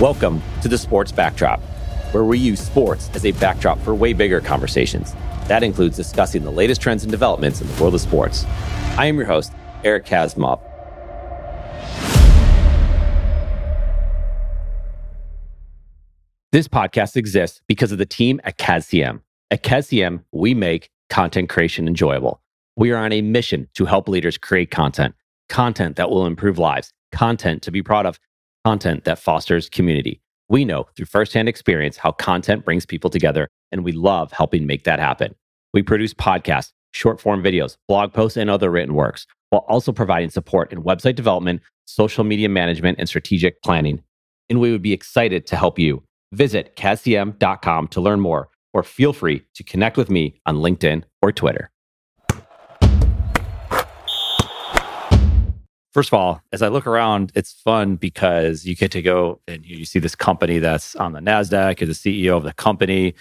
Welcome to the Sports Backdrop, where we use sports as a backdrop for way bigger conversations. That includes discussing the latest trends and developments in the world of sports. I am your host, Eric Kasimov. This podcast exists because of the team at KazCM. At KazCM, we make content creation enjoyable. We are on a mission to help leaders create content, content that will improve lives, content to be proud of, content that fosters community. We know through firsthand experience how content brings people together, and we love helping make that happen. We produce podcasts, short form videos, blog posts, and other written works, while also providing support in website development, social media management, and strategic planning. And we would be excited to help you. Visit kazcm.com to learn more, or feel free to connect with me on LinkedIn or Twitter. First of all, as I look around, it's fun because you get to go and you see this company that's on the NASDAQ, you're the CEO of the company,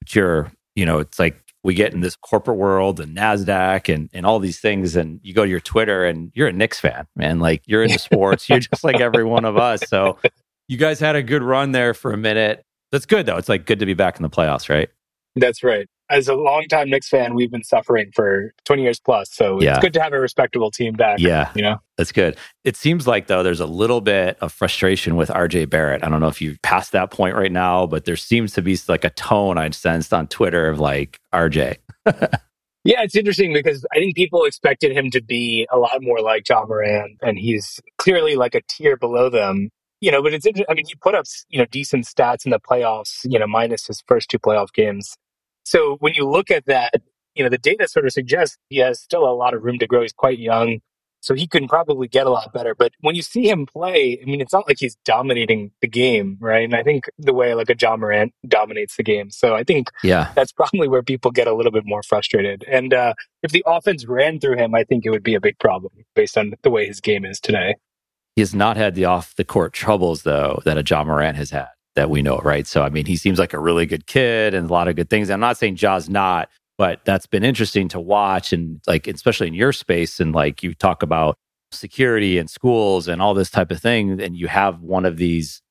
but you're, you know, it's like we get in this corporate world and NASDAQ and, and all these things. And you go to your Twitter and you're a Knicks fan, man. Like you're into sports. you're just like every one of us. So you guys had a good run there for a minute. That's good though. It's like good to be back in the playoffs, right? That's right as a longtime Knicks fan, we've been suffering for 20 years plus. So yeah. it's good to have a respectable team back. Yeah. You know, that's good. It seems like, though, there's a little bit of frustration with RJ Barrett. I don't know if you've passed that point right now, but there seems to be like a tone I sensed on Twitter of like RJ. yeah, it's interesting because I think people expected him to be a lot more like Ja Morant, and he's clearly like a tier below them. You know, but it's interesting. I mean, he put up, you know, decent stats in the playoffs, you know, minus his first two playoff games. So when you look at that, you know, the data sort of suggests he has still a lot of room to grow. He's quite young. So he can probably get a lot better. But when you see him play, I mean, it's not like he's dominating the game, right? And I think the way like a Ja Morant dominates the game. So I think yeah. that's probably where people get a little bit more frustrated. And uh, if the offense ran through him, I think it would be a big problem based on the way his game is today. He has not had the off the court troubles, though, that a Ja Morant has had that we know, right? So, I mean, he seems like a really good kid and a lot of good things. I'm not saying Ja's not, but that's been interesting to watch. And like, especially in your space, and like you talk about security and schools and all this type of thing. And you have one of these,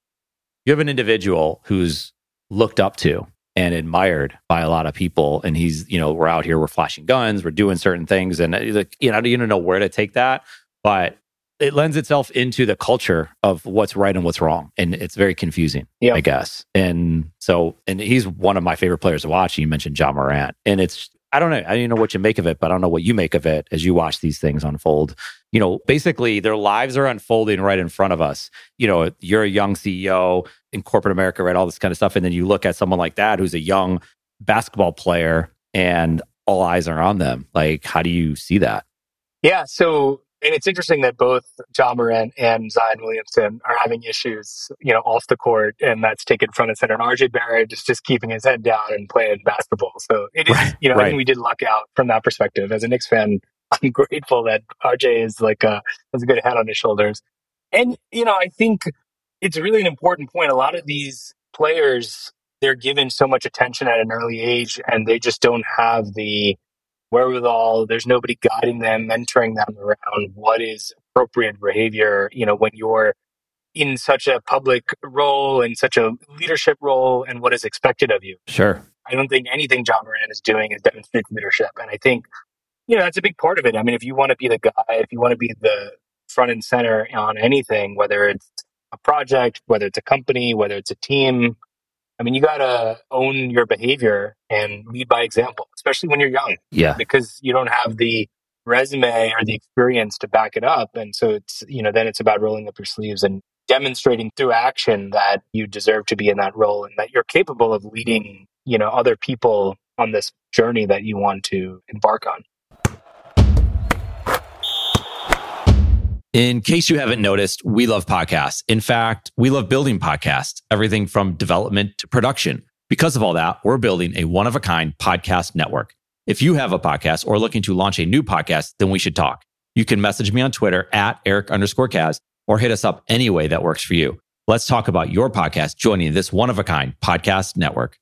you have an individual who's looked up to and admired by a lot of people. And he's, you know, we're out here, we're flashing guns, we're doing certain things. And, uh, like, you know, you don't know where to take that. But it lends itself into the culture of what's right and what's wrong. And it's very confusing, I guess. And so, and he's one of my favorite players to watch. You mentioned Ja Morant. And it's, I don't know, I don't know what you make of it, but I don't know what you make of it as you watch these things unfold. You know, basically their lives are unfolding right in front of us. You know, you're a young CEO in corporate America, right? All this kind of stuff. And then you look at someone like that who's a young basketball player and all eyes are on them. Like, how do you see that? Yeah. So and it's interesting that both Ja Morant and Zion Williamson are having issues, you know, off the court, and that's taken front and center. And RJ Barrett is just keeping his head down and playing basketball. So it is, right, you know, right. I think we did luck out from that perspective. As a Knicks fan, I'm grateful that RJ is like a has a good head on his shoulders. And you know, I think it's really an important point. A lot of these players, they're given so much attention at an early age, and they just don't have the wherewithal. There's nobody guiding them, mentoring them around what is appropriate behavior, you know, when you're in such a public role and such a leadership role and what is expected of you. Sure. I don't think anything Ja Morant is doing is demonstrate leadership. And I think, you know, that's a big part of it. I mean, if you want to be the guy, if you want to be the front and center on anything, whether it's a project, whether it's a company, whether it's a team, I mean, you got to own your behavior and lead by example, especially when you're young. Yeah. Because you don't have the resume or the experience to back it up. And so it's, you know, then it's about rolling up your sleeves and demonstrating through action that you deserve to be in that role and that you're capable of leading, you know, other people on this journey that you want to embark on. In case you haven't noticed, we love podcasts. In fact, we love building podcasts, everything from development to production. Because of all that, we're building a one of a kind podcast network. If you have a podcast or looking to launch a new podcast, then we should talk. You can message me on Twitter at Eric underscore Kaz or hit us up any way that works for you. Let's talk about your podcast joining this one of a kind podcast network.